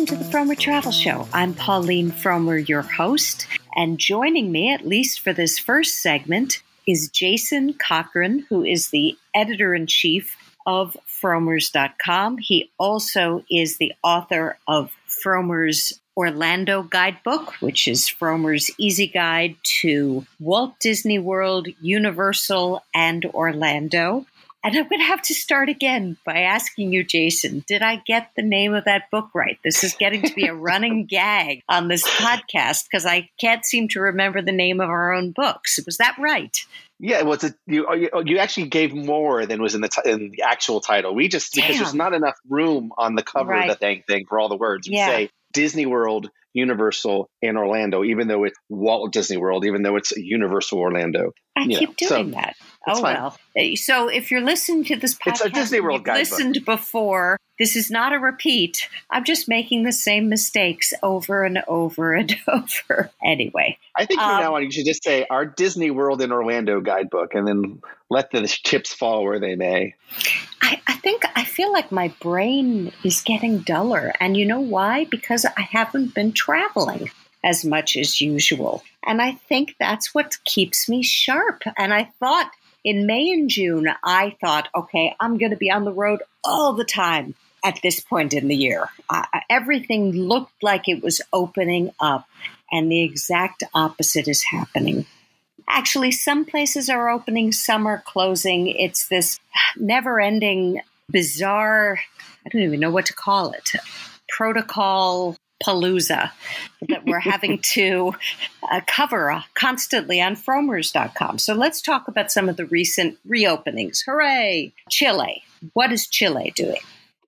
welcome to the Frommer Travel Show. I'm Pauline Frommer, your host, and joining me, at least for this first segment, is Jason Cochran, who is the editor in chief of Frommers.com. He also is the author of Frommer's Orlando Guidebook, which is Frommer's easy guide to Walt Disney World, Universal, and Orlando. And I'm going to have to start again by asking you, Jason, did I get the name of that book right? This is getting to be a running gag on this podcast because I can't seem to remember the name of our own books. Was that right? Yeah, well, a, you oh, oh, you actually gave more than was in the t- in the actual title. We just Damn. because there's not enough room on the cover right. of the thing thing for all the words. We yeah. say Disney World Universal in Orlando, even though it's Walt Disney World, even though it's Universal Orlando. I you keep know, doing so that. Oh fine. well. So if you're listening to this podcast, it's a Disney World you've listened before. This is not a repeat. I'm just making the same mistakes over and over and over. Anyway, I think from um, now on you should just say our Disney World in Orlando guidebook, and then let the chips fall where they may. I, I think I feel like my brain is getting duller, and you know why? Because I haven't been traveling as much as usual. And I think that's what keeps me sharp. And I thought in May and June, I thought, okay, I'm going to be on the road all the time at this point in the year. Uh, everything looked like it was opening up, and the exact opposite is happening. Actually, some places are opening, some are closing. It's this never ending, bizarre, I don't even know what to call it, protocol palooza that we're having to uh, cover uh, constantly on frommers.com. So let's talk about some of the recent reopenings. Hooray! Chile. What is Chile doing?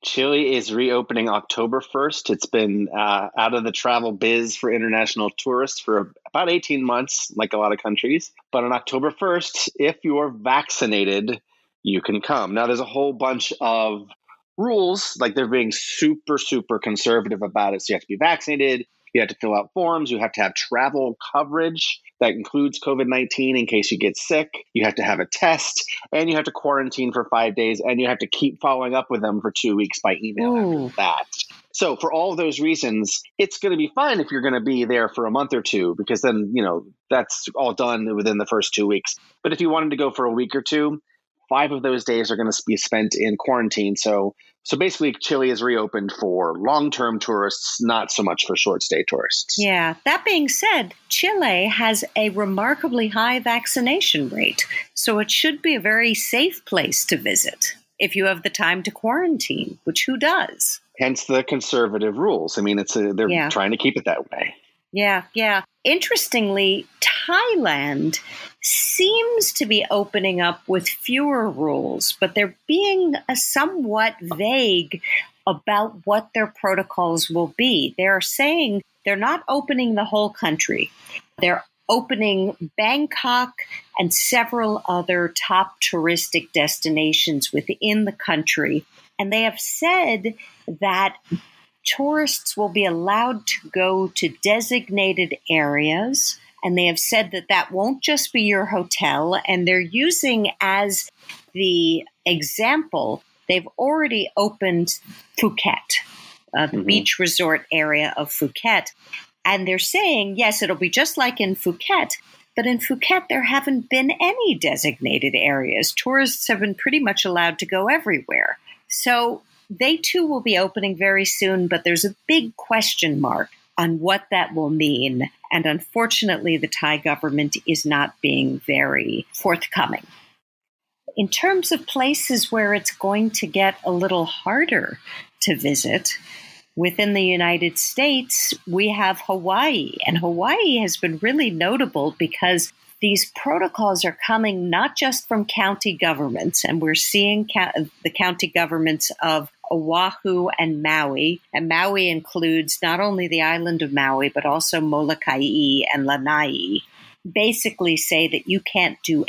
Chile is reopening October 1st. It's been uh, out of the travel biz for international tourists for about 18 months, like a lot of countries. But on October 1st, if you're vaccinated, you can come. Now, there's a whole bunch of rules, like they're being super, super conservative about it. So you have to be vaccinated, you have to fill out forms, you have to have travel coverage that includes COVID 19 in case you get sick, you have to have a test, and you have to quarantine for five days, and you have to keep following up with them for two weeks by email Ooh. after that. So for all those reasons, it's going to be fine if you're going to be there for a month or two because then, you know, that's all done within the first 2 weeks. But if you wanted to go for a week or two, five of those days are going to be spent in quarantine. So, so basically, Chile is reopened for long-term tourists, not so much for short-stay tourists. Yeah. That being said, Chile has a remarkably high vaccination rate, so it should be a very safe place to visit if you have the time to quarantine. Which who does? Hence the conservative rules. I mean, it's a, they're yeah. trying to keep it that way. Yeah, yeah. Interestingly, Thailand seems to be opening up with fewer rules, but they're being uh, somewhat vague about what their protocols will be. They're saying they're not opening the whole country. They're opening Bangkok and several other top touristic destinations within the country. And they have said that tourists will be allowed to go to designated areas. And they have said that that won't just be your hotel. And they're using as the example, they've already opened Phuket, uh, the mm-hmm. beach resort area of Phuket. And they're saying, yes, it'll be just like in Phuket, but in Phuket, there haven't been any designated areas. Tourists have been pretty much allowed to go everywhere. So they too will be opening very soon, but there's a big question mark on what that will mean. And unfortunately, the Thai government is not being very forthcoming. In terms of places where it's going to get a little harder to visit, within the United States, we have Hawaii. And Hawaii has been really notable because these protocols are coming not just from county governments, and we're seeing ca- the county governments of Oahu and Maui. And Maui includes not only the island of Maui, but also Molokai and Lanai. Basically, say that you can't do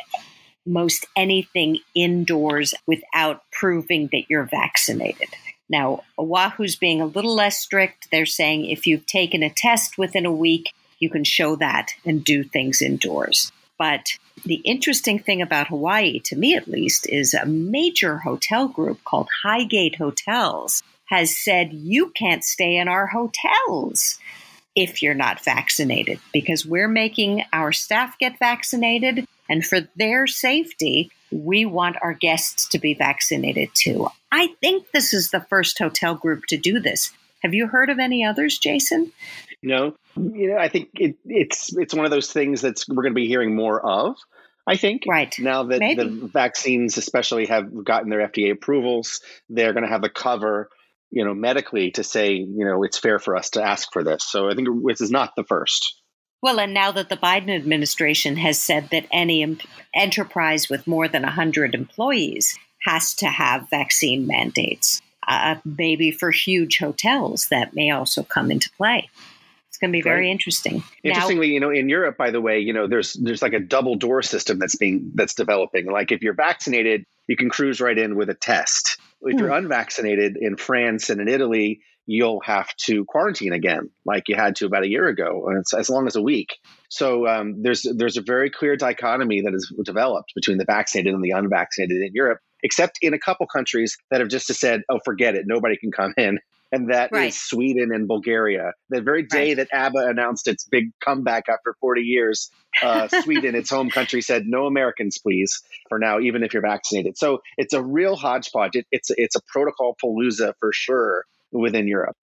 most anything indoors without proving that you're vaccinated. Now, Oahu's being a little less strict. They're saying if you've taken a test within a week, you can show that and do things indoors. But the interesting thing about Hawaii, to me at least, is a major hotel group called Highgate Hotels has said you can't stay in our hotels if you're not vaccinated because we're making our staff get vaccinated. And for their safety, we want our guests to be vaccinated too. I think this is the first hotel group to do this. Have you heard of any others, Jason? No, you know, I think it, it's it's one of those things that's we're going to be hearing more of. I think right now that Maybe. the vaccines, especially, have gotten their FDA approvals, they're going to have the cover, you know, medically to say, you know, it's fair for us to ask for this. So I think this is not the first. Well, and now that the Biden administration has said that any em- enterprise with more than 100 employees has to have vaccine mandates, uh, maybe for huge hotels, that may also come into play. Going to be very Right. interesting. Now, Interestingly, you know, in Europe, by the way, you know, there's there's like a double door system that's being that's developing. Like if you're vaccinated, you can cruise right in with a test. If you're unvaccinated in France and in Italy, you'll have to quarantine again, like you had to about a year ago, and it's as long as a week. So um, there's there's a very clear dichotomy that is developed between the vaccinated and the unvaccinated in Europe, except in a couple countries that have just said, "Oh, forget it, nobody can come in." And that is Right. Sweden and Bulgaria. The very day Right. that ABBA announced its big comeback after 40 years, uh, Sweden, its home country, said, "No Americans, please, for now, even if you're vaccinated." So it's a real hodgepodge. It, it's it's a protocol palooza for sure within Europe.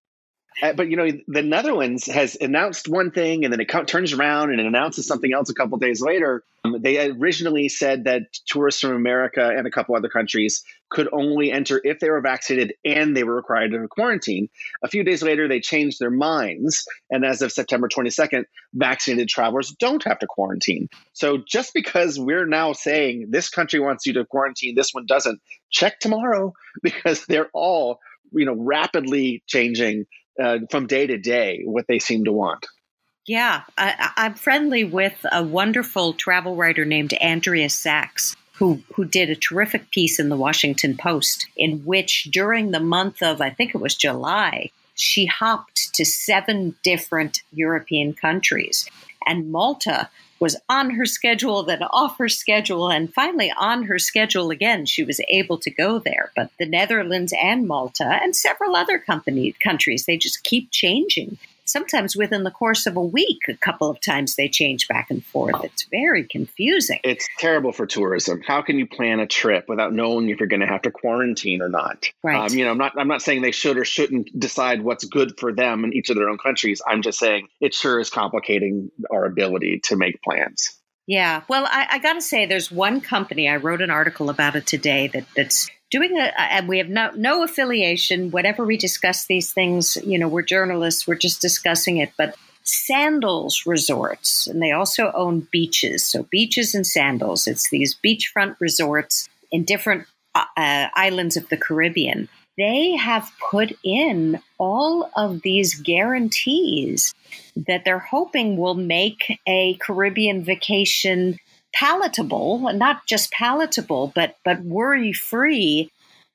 Uh, but you know, the Netherlands has announced one thing, and then it co- turns around and it announces something else a couple days later. Um, they originally said that tourists from America and a couple other countries could only enter if they were vaccinated and they were required to quarantine. A few days later, they changed their minds, and as of September 22nd, vaccinated travelers don't have to quarantine. So just because we're now saying this country wants you to quarantine, this one doesn't, check tomorrow because they're all you know rapidly changing uh, from day to day what they seem to want. Yeah, I, I'm friendly with a wonderful travel writer named Andrea Sachs, who who did a terrific piece in the Washington Post, in which during the month of I think it was July, she hopped to seven different European countries, and Malta was on her schedule, then off her schedule, and finally on her schedule again. She was able to go there. But the Netherlands and Malta and several other company, countries, they just keep changing. Sometimes within the course of a week, a couple of times they change back and forth. It's very confusing. It's terrible for tourism. How can you plan a trip without knowing if you're going to have to quarantine or not? Right. Um, you know, I'm not. I'm not saying they should or shouldn't decide what's good for them in each of their own countries. I'm just saying it sure is complicating our ability to make plans. Yeah. Well, I, I got to say, there's one company, I wrote an article about it today that, that's doing a, and we have no, no affiliation. Whenever we discuss these things, you know, we're journalists, we're just discussing it, but Sandals Resorts, and they also own beaches. So, beaches and sandals. It's these beachfront resorts in different uh, uh, islands of the Caribbean. They have put in all of these guarantees that they're hoping will make a Caribbean vacation palatable, not just palatable, but but worry free,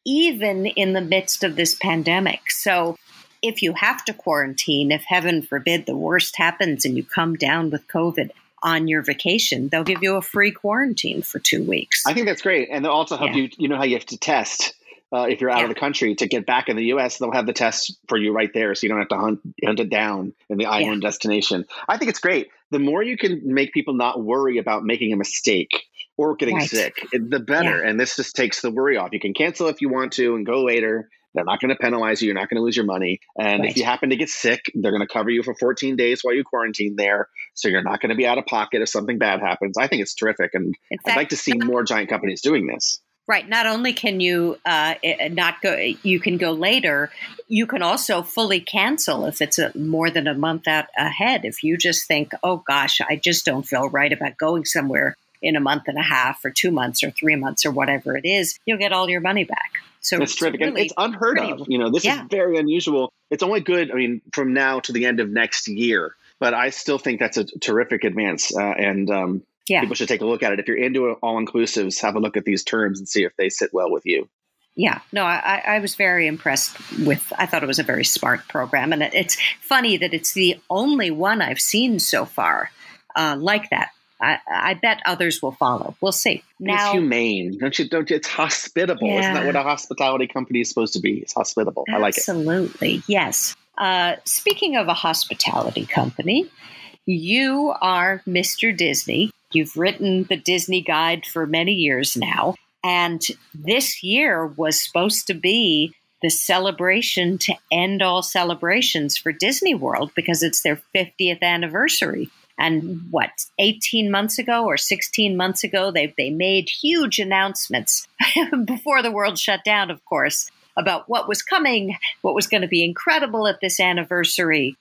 even in the midst of this pandemic. So if you have to quarantine, if heaven forbid the worst happens and you come down with COVID on your vacation, they'll give you a free quarantine for two weeks. I think that's great, and they'll also help Yeah. you. You know how you have to test. Uh, if you're out Yeah. of the country to get back in the U.S., they'll have the tests for you right there, so you don't have to hunt, hunt it down in the island destination. I think it's great. The more you can make people not worry about making a mistake or getting Right. sick, the better. And this just takes the worry off. You can cancel if you want to and go later. They're not going to penalize you. You're not going to lose your money. And Right. if you happen to get sick, they're going to cover you for 14 days while you quarantine there. So you're not going to be out of pocket if something bad happens. I think it's terrific. And In I'd like to see more giant companies doing this. Right. Not only can you uh, eh, not go, you can go later. You can also fully cancel if it's a, more than a month out ahead. If you just think, "Oh gosh, I just don't feel right about going somewhere in a month and a half, or two months, or three months, or whatever it is," you'll get all your money back. So It's terrific. really it's unheard pretty- of. You know, this yeah. is very unusual. It's only good, I mean, from now to the end of next year. But I still think that's a terrific advance. Uh, and um, Yeah. people should take a look at it. If you're into all inclusives, have a look at these terms and see if they sit well with you. Yeah, no, I, I was very impressed with. I thought it was a very smart program, and it's funny that it's the only one I've seen so far uh, like that. I, I bet others will follow. We'll see. Now, it's humane, don't you? Don't you? It's hospitable. Yeah. Isn't that what a hospitality company is supposed to be? It's hospitable. Absolutely. I like it. Absolutely, yes. Uh, speaking of a hospitality company, you are Mr. Disney. You've written the Disney Guide for many years now. And this year was supposed to be the celebration to end all celebrations for Disney World because it's their 50th anniversary. And what, 18 months ago or 16 months ago, they, they made huge announcements before the world shut down, of course, about what was coming, what was going to be incredible at this anniversary.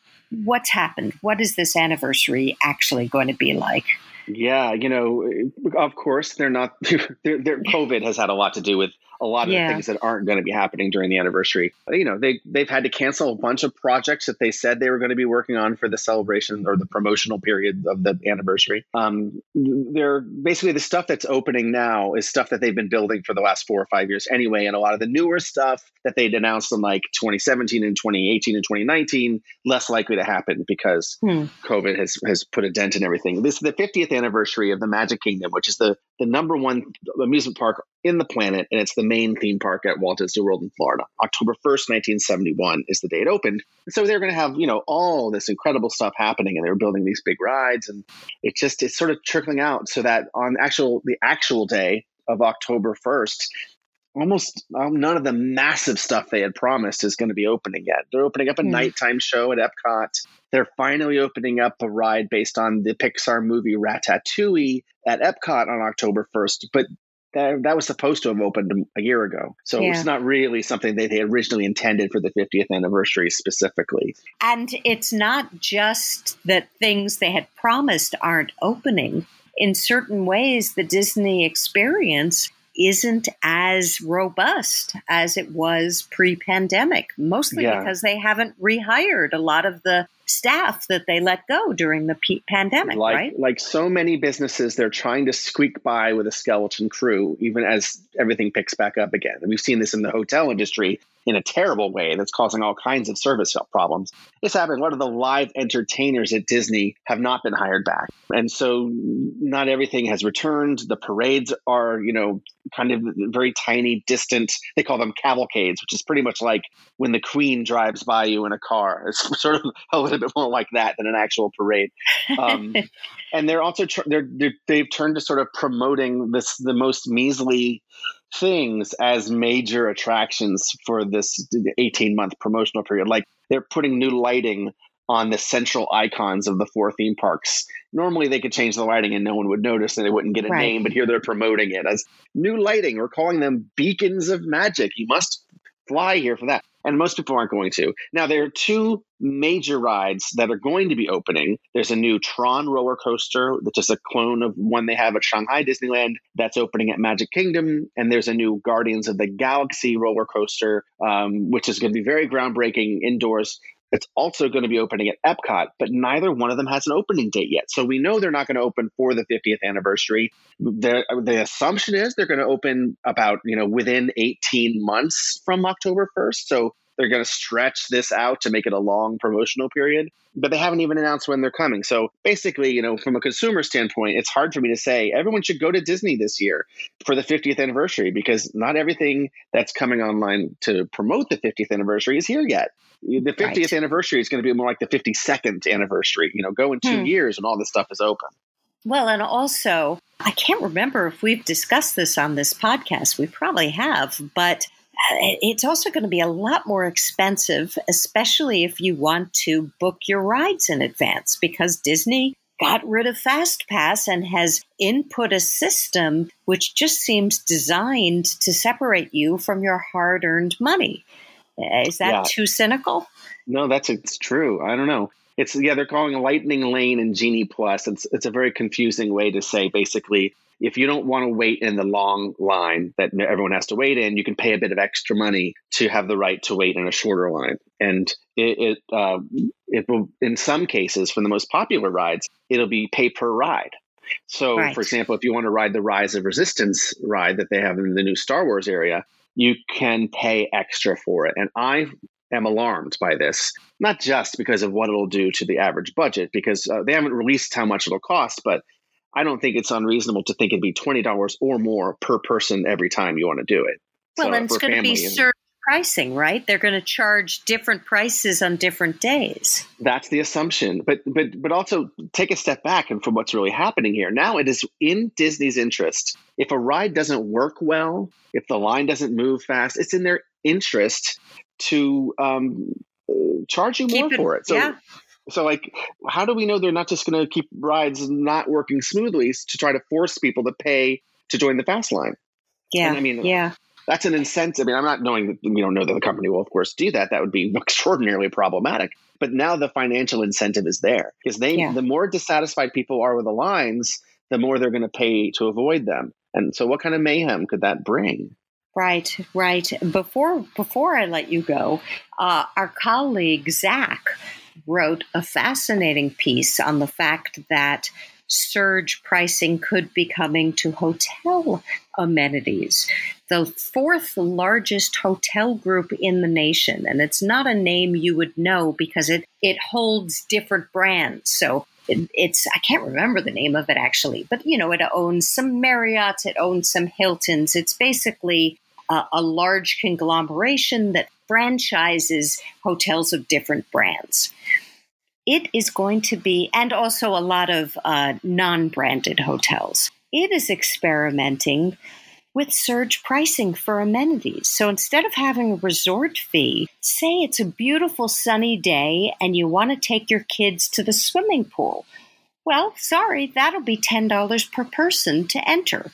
What's happened? What is this anniversary actually going to be like? Yeah, you know, of course they're not. They're, they're, COVID has had a lot to do with a lot of yeah. things that aren't going to be happening during the anniversary. You know, they they've had to cancel a bunch of projects that they said they were going to be working on for the celebration or the promotional period of the anniversary. Um, they're basically the stuff that's opening now is stuff that they've been building for the last four or five years anyway, and a lot of the newer stuff that they'd announced in like 2017 and 2018 and 2019 less likely to happen because hmm. COVID has has put a dent in everything. This is the 50th anniversary of the Magic Kingdom, which is the the number one amusement park in the planet, and it's the main theme park at Walt Disney World in Florida. October 1st, 1971 is the day it opened. so they're going to have, you know, all this incredible stuff happening and they were building these big rides and it just it's sort of trickling out so that on actual the actual day of October 1st, almost um, none of the massive stuff they had promised is going to be opening yet. They're opening up a mm. nighttime show at Epcot. They're finally opening up a ride based on the Pixar movie Ratatouille at Epcot on October 1st, but that, that was supposed to have opened a year ago. So yeah. it's not really something that they originally intended for the 50th anniversary specifically. And it's not just that things they had promised aren't opening. In certain ways, the Disney experience isn't as robust as it was pre pandemic, mostly yeah. because they haven't rehired a lot of the staff that they let go during the pandemic, like, right? Like so many businesses, they're trying to squeak by with a skeleton crew, even as everything picks back up again. And we've seen this in the hotel industry in a terrible way that's causing all kinds of service problems. This happened. A lot of the live entertainers at Disney have not been hired back. And so not everything has returned. The parades are, you know, kind of very tiny, distant. They call them cavalcades, which is pretty much like when the queen drives by you in a car. It's sort of a little bit more like that than an actual parade. Um, and they're also, tr- they're, they're, they've turned to sort of promoting this, the most measly things as major attractions for this 18 month promotional period. Like they're putting new lighting on the central icons of the four theme parks. Normally they could change the lighting and no one would notice and they wouldn't get a right. name, but here they're promoting it as new lighting. We're calling them beacons of magic. You must fly here for that and most people aren't going to. Now, there are two major rides that are going to be opening. There's a new Tron roller coaster, that's just a clone of one they have at Shanghai Disneyland, that's opening at Magic Kingdom. And there's a new Guardians of the Galaxy roller coaster, um, which is going to be very groundbreaking indoors. It's also going to be opening at Epcot, but neither one of them has an opening date yet. So we know they're not going to open for the 50th anniversary. The, the assumption is they're going to open about, you know, within 18 months from October 1st. So they're going to stretch this out to make it a long promotional period, but they haven't even announced when they're coming. So basically, you know, from a consumer standpoint, it's hard for me to say everyone should go to Disney this year for the 50th anniversary because not everything that's coming online to promote the 50th anniversary is here yet. The 50th right. anniversary is going to be more like the 52nd anniversary. You know, go in two hmm. years and all this stuff is open. Well, and also, I can't remember if we've discussed this on this podcast. We probably have, but it's also going to be a lot more expensive, especially if you want to book your rides in advance, because Disney got rid of FastPass and has input a system which just seems designed to separate you from your hard earned money. Eh, is that yeah. too cynical? No, that's it's true. I don't know. It's yeah, they're calling Lightning Lane and Genie Plus. It's it's a very confusing way to say basically if you don't want to wait in the long line that everyone has to wait in, you can pay a bit of extra money to have the right to wait in a shorter line. And it, it, uh, it will, in some cases, for the most popular rides, it'll be pay per ride. So, right. for example, if you want to ride the Rise of Resistance ride that they have in the new Star Wars area, you can pay extra for it. And I am alarmed by this, not just because of what it'll do to the average budget, because uh, they haven't released how much it'll cost, but I don't think it's unreasonable to think it'd be twenty dollars or more per person every time you want to do it. Well, so and it's going to be surge pricing, right? They're going to charge different prices on different days. That's the assumption, but but but also take a step back and from what's really happening here. Now it is in Disney's interest. If a ride doesn't work well, if the line doesn't move fast, it's in their interest to um, charge you more it, for it. So, yeah. So like, how do we know they're not just going to keep rides not working smoothly to try to force people to pay to join the fast line? Yeah, and I mean, yeah, that's an incentive. I mean, I'm not knowing that we don't know that the company will, of course, do that. That would be extraordinarily problematic. But now the financial incentive is there because they, yeah. the more dissatisfied people are with the lines, the more they're going to pay to avoid them. And so, what kind of mayhem could that bring? Right, right. Before before I let you go, uh, our colleague Zach wrote a fascinating piece on the fact that surge pricing could be coming to hotel amenities. The fourth largest hotel group in the nation, and it's not a name you would know because it, it holds different brands. So it, it's, I can't remember the name of it actually, but you know, it owns some Marriott's, it owns some Hilton's. It's basically a, a large conglomeration that franchises hotels of different brands it is going to be, and also a lot of uh, non branded hotels. It is experimenting with surge pricing for amenities. So instead of having a resort fee, say it's a beautiful sunny day and you want to take your kids to the swimming pool. Well, sorry, that'll be $10 per person to enter.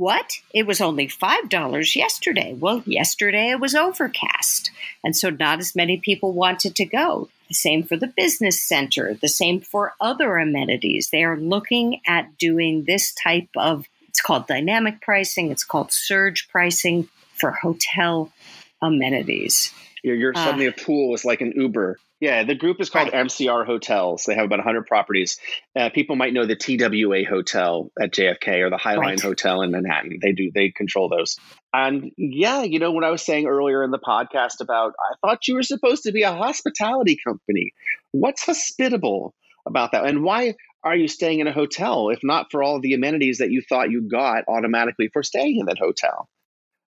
What? It was only $5 yesterday. Well, yesterday it was overcast. And so not as many people wanted to go. The same for the business center, the same for other amenities. They are looking at doing this type of, it's called dynamic pricing, it's called surge pricing for hotel amenities. You're, you're uh, suddenly a pool is like an Uber yeah, the group is called. MCR Hotels. They have about 100 properties. Uh, people might know the TWA Hotel at JFK or the Highline right. Hotel in Manhattan. They do they control those. And yeah, you know, when I was saying earlier in the podcast about I thought you were supposed to be a hospitality company. What's hospitable about that? And why are you staying in a hotel if not for all the amenities that you thought you got automatically for staying in that hotel?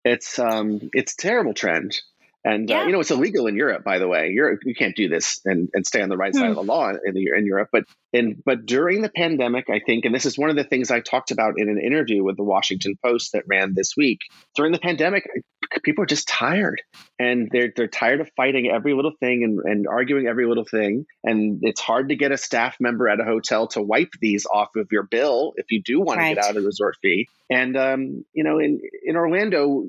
It's um it's a terrible trend. And yeah. uh, you know, it's illegal in Europe, by the way. Europe, you can't do this and, and stay on the right side of hmm. the law in, the, in Europe. But in but during the pandemic, I think, and this is one of the things I talked about in an interview with the Washington Post that ran this week. During the pandemic, people are just tired, and they're they're tired of fighting every little thing and, and arguing every little thing. And it's hard to get a staff member at a hotel to wipe these off of your bill if you do want right. to get out of the resort fee. And um, you know, in in Orlando,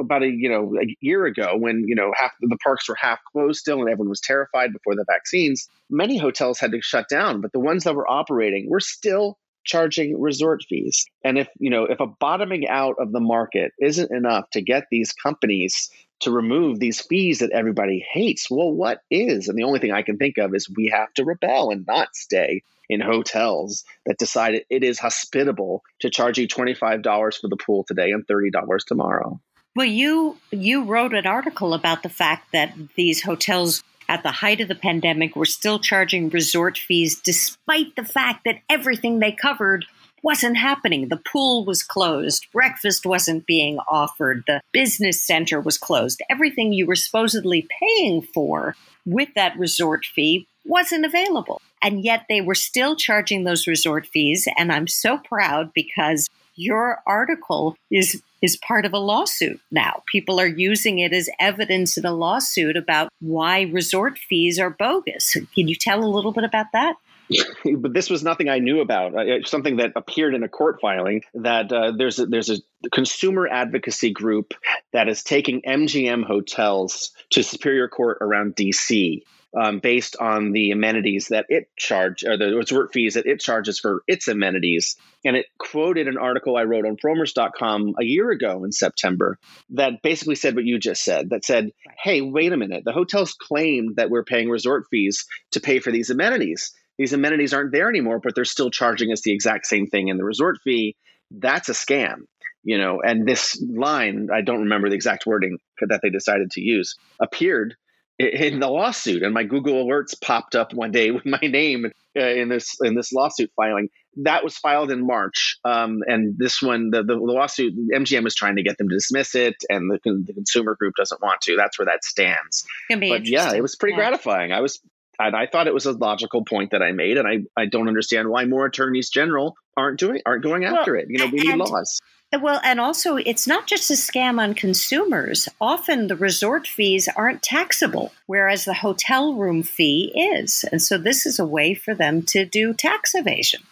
about a you know a year ago, when you know half the parks were half closed still, and everyone was terrified before the vaccines, many hotels had to shut down. But the ones that were operating were still charging resort fees. And if, you know, if a bottoming out of the market isn't enough to get these companies to remove these fees that everybody hates, well, what is? And the only thing I can think of is we have to rebel and not stay in hotels that decide it is hospitable to charge you $25 for the pool today and $30 tomorrow. Well, you you wrote an article about the fact that these hotels at the height of the pandemic were still charging resort fees despite the fact that everything they covered wasn't happening. The pool was closed, breakfast wasn't being offered, the business center was closed. Everything you were supposedly paying for with that resort fee wasn't available. And yet they were still charging those resort fees. And I'm so proud because your article is is part of a lawsuit now. People are using it as evidence in a lawsuit about why resort fees are bogus. Can you tell a little bit about that? but this was nothing I knew about. Uh, something that appeared in a court filing that uh, there's a, there's a consumer advocacy group that is taking MGM hotels to Superior Court around DC um, based on the amenities that it charge or the resort fees that it charges for its amenities. And it quoted an article I wrote on frommers.com a year ago in September that basically said what you just said. That said, hey, wait a minute, the hotels claimed that we're paying resort fees to pay for these amenities. These amenities aren't there anymore, but they're still charging us the exact same thing in the resort fee. That's a scam you know and this line i don't remember the exact wording that they decided to use appeared in the lawsuit, and my Google alerts popped up one day with my name uh, in this in this lawsuit filing. that was filed in March, um, and this one, the, the, the lawsuit, MGM is trying to get them to dismiss it, and the, the consumer group doesn't want to. That's where that stands. But yeah, it was pretty yeah. gratifying. I was, and I thought it was a logical point that I made, and I, I don't understand why more attorneys general aren't doing aren't going after well, it. You know, we need laws. Well, and also, it's not just a scam on consumers. Often the resort fees aren't taxable, whereas the hotel room fee is. And so this is a way for them to do tax evasion.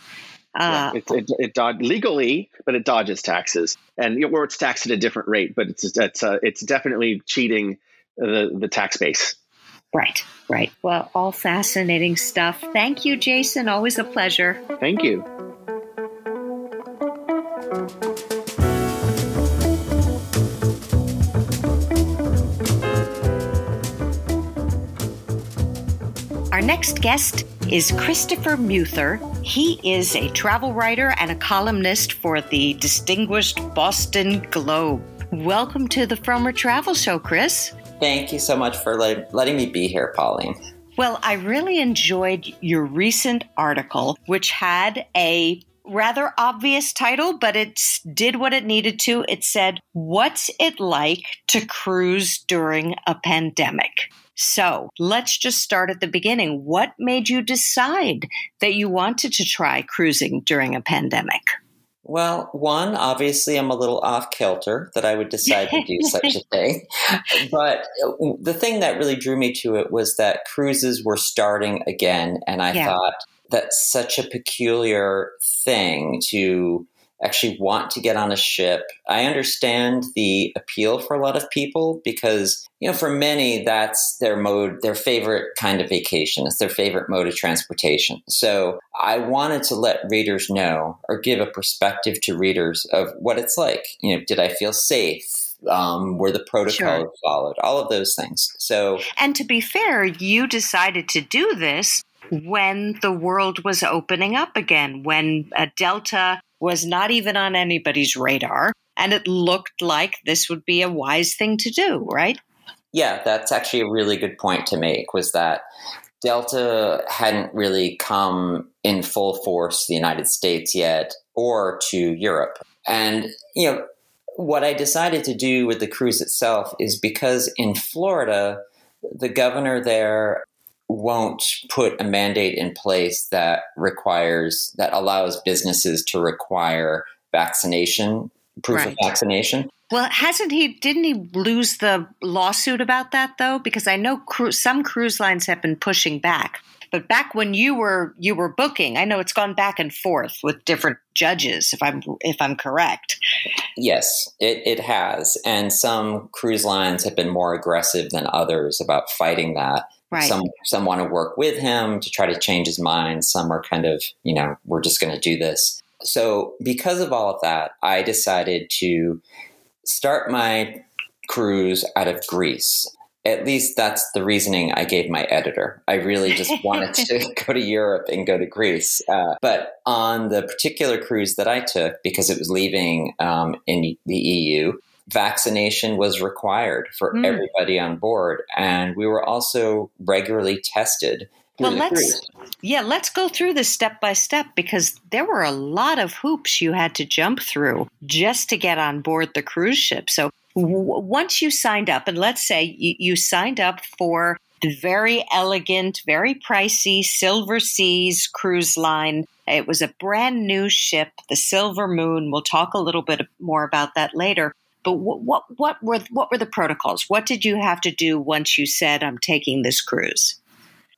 Uh, yeah, it, it, it legally, but it dodges taxes, and or it's taxed at a different rate. But it's it's uh, it's definitely cheating the the tax base. Right, right. Well, all fascinating stuff. Thank you, Jason. Always a pleasure. Thank you. Our next guest is Christopher Muther. He is a travel writer and a columnist for the distinguished Boston Globe. Welcome to the Frommer Travel Show, Chris. Thank you so much for let, letting me be here, Pauline. Well, I really enjoyed your recent article, which had a rather obvious title, but it did what it needed to. It said, What's it like to cruise during a pandemic? So let's just start at the beginning. What made you decide that you wanted to try cruising during a pandemic? Well, one, obviously, I'm a little off kilter that I would decide to do such a thing. But uh, the thing that really drew me to it was that cruises were starting again. And I yeah. thought that's such a peculiar thing to actually want to get on a ship. I understand the appeal for a lot of people because, you know, for many, that's their mode, their favorite kind of vacation. It's their favorite mode of transportation. So I wanted to let readers know or give a perspective to readers of what it's like. You know, did I feel safe? Um, were the protocols sure. followed? All of those things. So, and to be fair, you decided to do this when the world was opening up again, when a Delta was not even on anybody's radar. And it looked like this would be a wise thing to do, right? Yeah, that's actually a really good point to make was that Delta hadn't really come in full force to the United States yet or to Europe. And, you know, what I decided to do with the cruise itself is because in Florida, the governor there won't put a mandate in place that requires that allows businesses to require vaccination proof right. of vaccination. Well, hasn't he? Didn't he lose the lawsuit about that though? Because I know cru- some cruise lines have been pushing back. But back when you were you were booking, I know it's gone back and forth with different judges. If I'm if I'm correct. Yes, it, it has, and some cruise lines have been more aggressive than others about fighting that. Right. Some some want to work with him to try to change his mind. Some are kind of, you know, we're just going to do this. So, because of all of that, I decided to start my cruise out of Greece. At least that's the reasoning I gave my editor. I really just wanted to go to Europe and go to Greece. Uh, but on the particular cruise that I took, because it was leaving um, in the EU, vaccination was required for mm. everybody on board. And we were also regularly tested. Well, let's yeah, let's go through this step by step because there were a lot of hoops you had to jump through just to get on board the cruise ship. So w- once you signed up, and let's say you, you signed up for the very elegant, very pricey Silversea cruise line. It was a brand new ship, the Silver Moon. We'll talk a little bit more about that later. But what, what, what were what were the protocols? What did you have to do once you said I'm taking this cruise?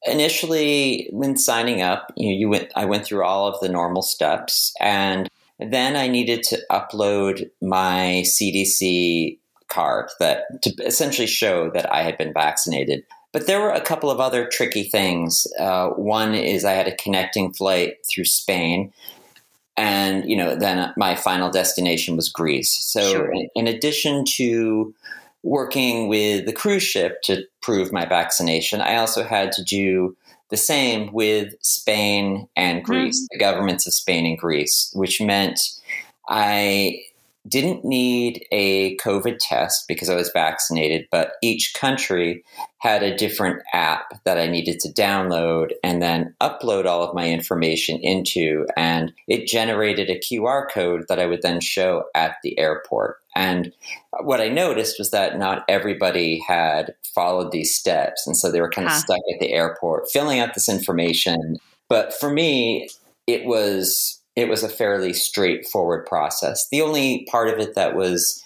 Initially, when signing up, you, know, you went. I went through all of the normal steps, and then I needed to upload my CDC card that to essentially show that I had been vaccinated. But there were a couple of other tricky things. Uh, one is I had a connecting flight through Spain, and you know then my final destination was greece so sure. in, in, addition to working with the cruise ship to prove my vaccination i also had to do the same with spain and greece mm-hmm. the governments of spain and greece which meant i didn't need a COVID test because I was vaccinated, but each country had a different app that I needed to download and then upload all of my information into. And it generated a QR code that I would then show at the airport. And what I noticed was that not everybody had followed these steps. And so they were kind of huh. stuck at the airport filling out this information. But for me, it was it was a fairly straightforward process. The only part of it that was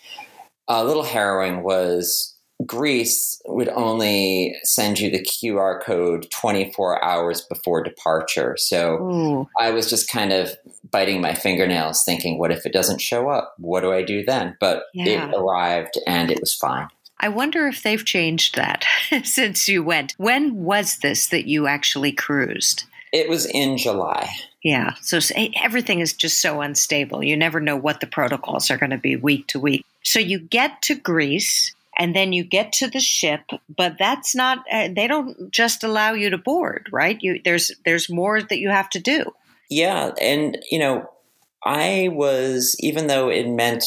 a little harrowing was Greece would only send you the QR code 24 hours before departure. So Ooh. I was just kind of biting my fingernails thinking, what if it doesn't show up? What do I do then? But yeah. it arrived and it was fine. I wonder if they've changed that since you went. When was this that you actually cruised? It was in July. Yeah. So everything is just so unstable. You never know what the protocols are going to be week to week. So you get to Greece and then you get to the ship, but that's not uh, they don't just allow you to board, right? You there's there's more that you have to do. Yeah, and you know, I was even though it meant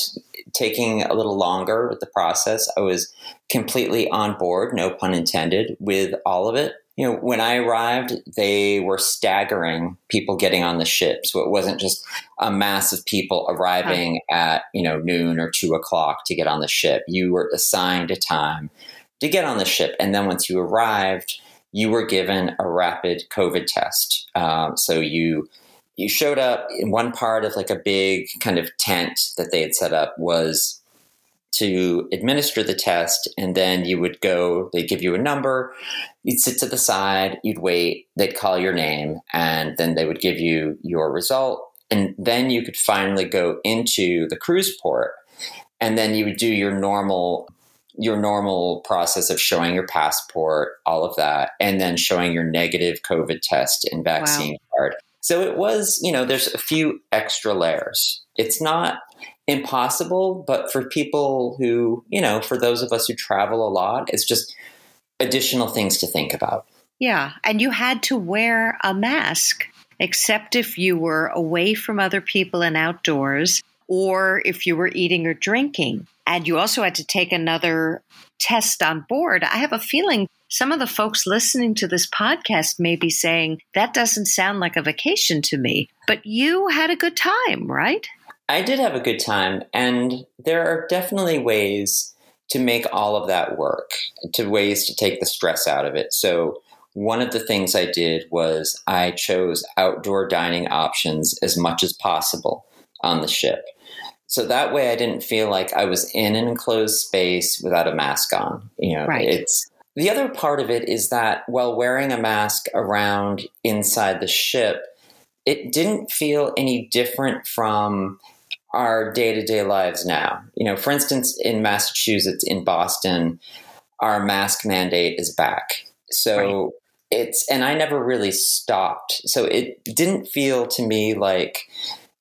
taking a little longer with the process, I was completely on board, no pun intended, with all of it you know, when I arrived, they were staggering people getting on the ship. So it wasn't just a mass of people arriving at, you know, noon or two o'clock to get on the ship. You were assigned a time to get on the ship. And then once you arrived, you were given a rapid COVID test. Um, so you, you showed up in one part of like a big kind of tent that they had set up was to administer the test and then you would go they'd give you a number you'd sit to the side you'd wait they'd call your name and then they would give you your result. And then you could finally go into the cruise port and then you would do your normal your normal process of showing your passport all of that and then showing your negative covid test and vaccine wow. card. So it was you know there's a few extra layers. It's not impossible, but for people who, you know, for those of us who travel a lot, it's just additional things to think about. Yeah. And you had to wear a mask, except if you were away from other people and outdoors, or if you were eating or drinking. And you also had to take another test on board. I have a feeling some of the folks listening to this podcast may be saying, that doesn't sound like a vacation to me. But you had a good time, right? I did have a good time, and there are definitely ways to make all of that work, to ways to take the stress out of it. So, one of the things I did was I chose outdoor dining options as much as possible on the ship. So that way I didn't feel like I was in an enclosed space without a mask on. You know, right. it's the other part of it is that while wearing a mask around inside the ship, it didn't feel any different from our day to day lives now. You know, for instance, in Massachusetts, in Boston, our mask mandate is back. So right. it's, and I never really stopped. So it didn't feel to me like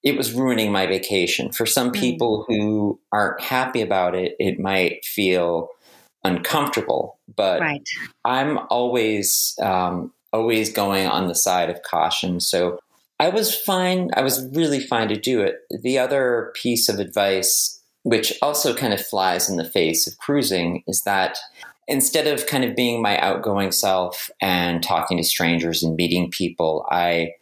it was ruining my vacation. For some mm. people who aren't happy about it, it might feel uncomfortable. But right. I'm always, um, always going on the side of caution. So I was fine. I was really fine to do it. The other piece of advice, which also kind of flies in the face of cruising, is that instead of kind of being my outgoing self and talking to strangers and meeting people, I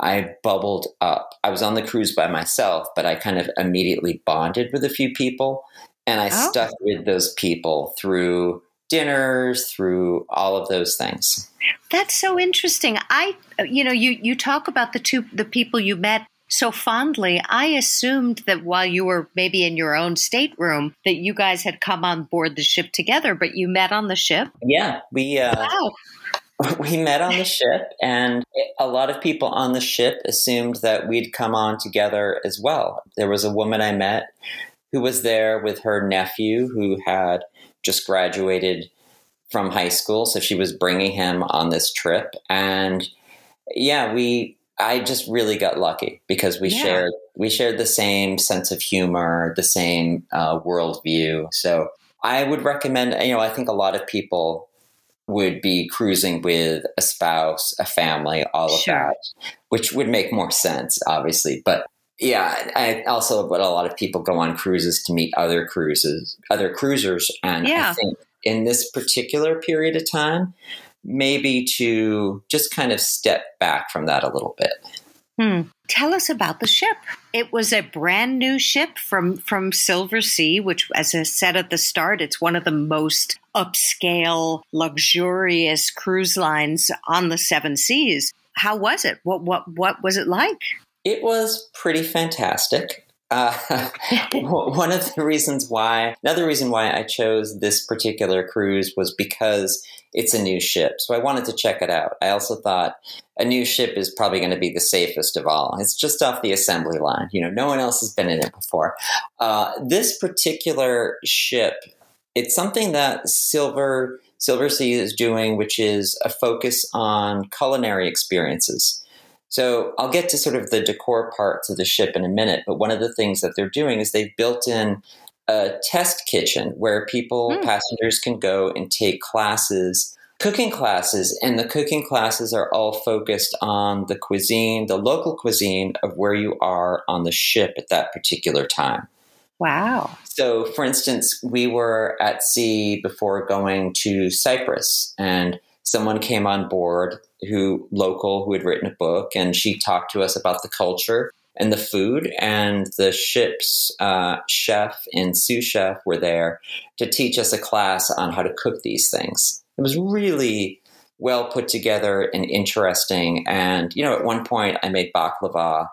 I bubbled up. I was on the cruise by myself, but I kind of immediately bonded with a few people and I oh. stuck with those people through dinners, through all of those things. That's so interesting. I, you know, you you talk about the two the people you met so fondly. I assumed that while you were maybe in your own stateroom, that you guys had come on board the ship together, but you met on the ship. Yeah, we. Uh, wow. We met on the ship, and a lot of people on the ship assumed that we'd come on together as well. There was a woman I met who was there with her nephew who had just graduated from high school, so she was bringing him on this trip, and yeah, we. I just really got lucky because we yeah. shared we shared the same sense of humor, the same uh, worldview. So I would recommend. You know, I think a lot of people would be cruising with a spouse, a family, all of sure. that, which would make more sense, obviously. But Yeah, I also, but a lot of people go on cruises to meet other cruises, other cruisers, and yeah. I think in this particular period of time, maybe to just kind of step back from that a little bit. Hmm. Tell us about the ship. It was a brand new ship from from Silversea, which, as I said at the start, it's one of the most upscale, luxurious cruise lines on the seven seas. How was it? What what what was it like? It was pretty fantastic. Uh, one of the reasons why, another reason why I chose this particular cruise was because it's a new ship. So I wanted to check it out. I also thought a new ship is probably going to be the safest of all. It's just off the assembly line. You know, no one else has been in it before. Uh, this particular ship, it's something that Silver Silversea is doing, which is a focus on culinary experiences. So I'll get to sort of the decor parts of the ship in a minute, but one of the things that they're doing is they've built in a test kitchen where people, mm. passengers can go and take classes, cooking classes, and the cooking classes are all focused on the cuisine, the local cuisine of where you are on the ship at that particular time. Wow. So, for instance, we were at sea before going to Cyprus, and someone came on board who local who had written a book, and she talked to us about the culture and the food. And the ship's uh, chef and sous chef were there to teach us a class on how to cook these things. It was really well put together and interesting. And you know, at one point, I made baklava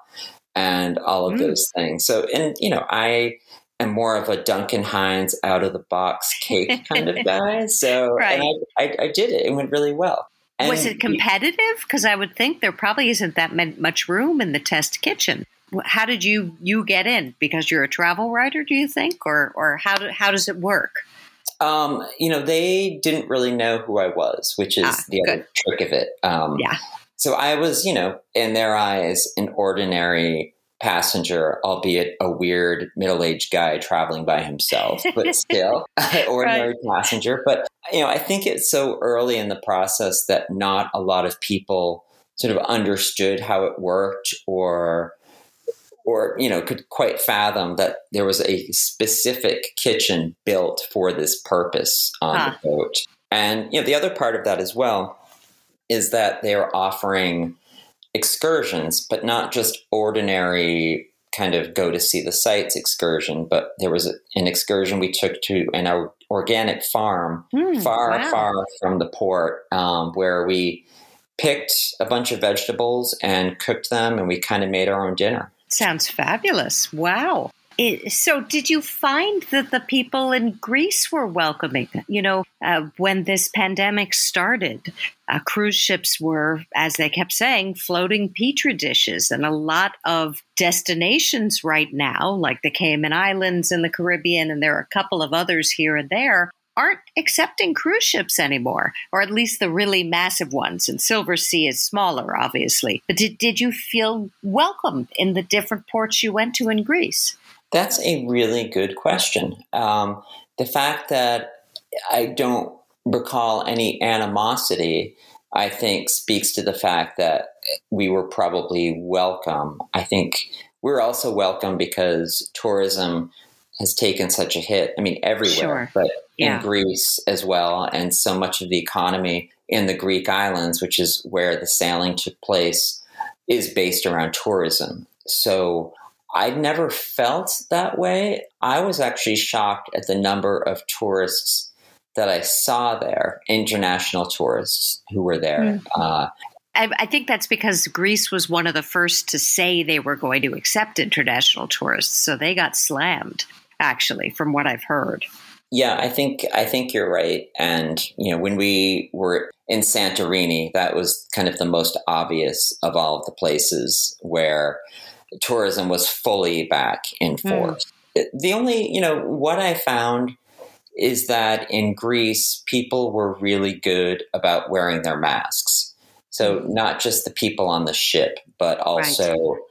and all of mm. those things. So, and you know, I am more of a Duncan Hines out of the box cake kind of guy. So, right. and I, I, I did it. It went really well. And was it competitive? Because I would think there probably isn't that much room in the test kitchen. How did you you get in? Because you're a travel writer, do you think, or or how do, how does it work? Um, you know, they didn't really know who I was, which is ah, the good. other trick of it. Um, yeah. So I was, you know, in their eyes, an ordinary passenger, albeit a weird middle aged guy traveling by himself, but still ordinary right. passenger. But, you know, I think it's so early in the process that not a lot of people sort of understood how it worked or or you know could quite fathom that there was a specific kitchen built for this purpose on huh. the boat and you know the other part of that as well is that they are offering excursions, but not just ordinary kind of go to see the sites excursion, but there was an excursion we took to an organic farm mm, far, wow. far from the port um, where we picked a bunch of vegetables and cooked them and we kind of made our own dinner. Sounds fabulous. Wow. It, so, did you find that the people in Greece were welcoming? You know, uh, when this pandemic started, uh, cruise ships were, as they kept saying, floating petri dishes, and a lot of destinations right now, like the Cayman Islands and the Caribbean, and there are a couple of others here and there, aren't accepting cruise ships anymore, or at least the really massive ones. And Silversea is smaller, obviously. But did, did you feel welcome in the different ports you went to in Greece? That's a really good question. Um, the fact that I don't recall any animosity, I think, speaks to the fact that we were probably welcome. I think we're also welcome because tourism has taken such a hit. I mean, everywhere, sure. but yeah. in Greece as well. And so much of the economy in the Greek islands, which is where the sailing took place, is based around tourism. So I never felt that way. I was actually shocked at the number of tourists that I saw there, international tourists who were there. Mm. Uh, I, I think that's because Greece was one of the first to say they were going to accept international tourists, so they got slammed. Actually, from what I've heard. Yeah, I think I think you're right. And you know, when we were in Santorini, that was kind of the most obvious of all of the places where tourism was fully back in hmm. force. Mm. The only, you know, what I found is that in Greece, people were really good about wearing their masks. So hmm. not just the people on the ship, but also right.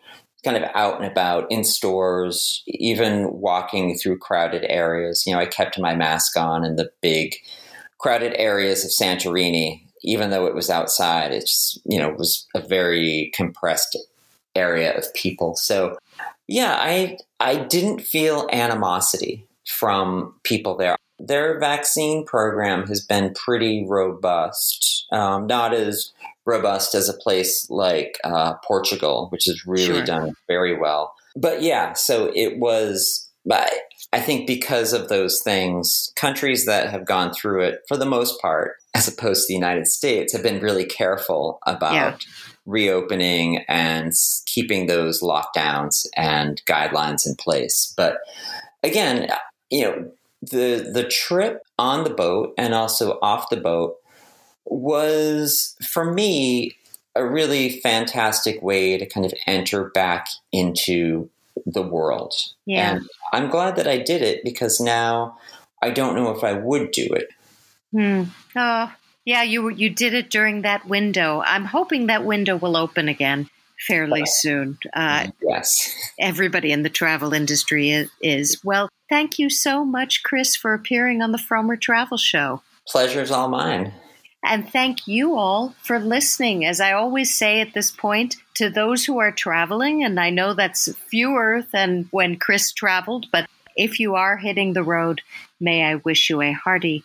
kind of out and about in stores, even walking through crowded areas. You know, I kept my mask on in the big crowded areas of Santorini, even though it was outside. It's, you know, it was a very compressed area of people. So Yeah, I I didn't feel animosity from people there. Their vaccine program has been pretty robust, um, not as robust as a place like uh, Portugal, which has really sure. done very well. But yeah, so it was. I think because of those things, countries that have gone through it for the most part, as opposed to the United States, have been really careful about yeah. Reopening and keeping those lockdowns and guidelines in place. But again, you know, the the trip on the boat and also off the boat was for me a really fantastic way to kind of enter back into the world. Yeah. And I'm glad that I did it because now I don't know if I would do it. Hmm. Oh, yeah, you you did it during that window. I'm hoping that window will open again fairly soon. Uh, yes. Everybody in the travel industry is, is. Well, thank you so much, Chris, for appearing on the Frommer Travel Show. Pleasure's all mine. And thank you all for listening. As I always say at this point, to those who are traveling, and I know that's fewer than when Chris traveled, but if you are hitting the road, may I wish you a hearty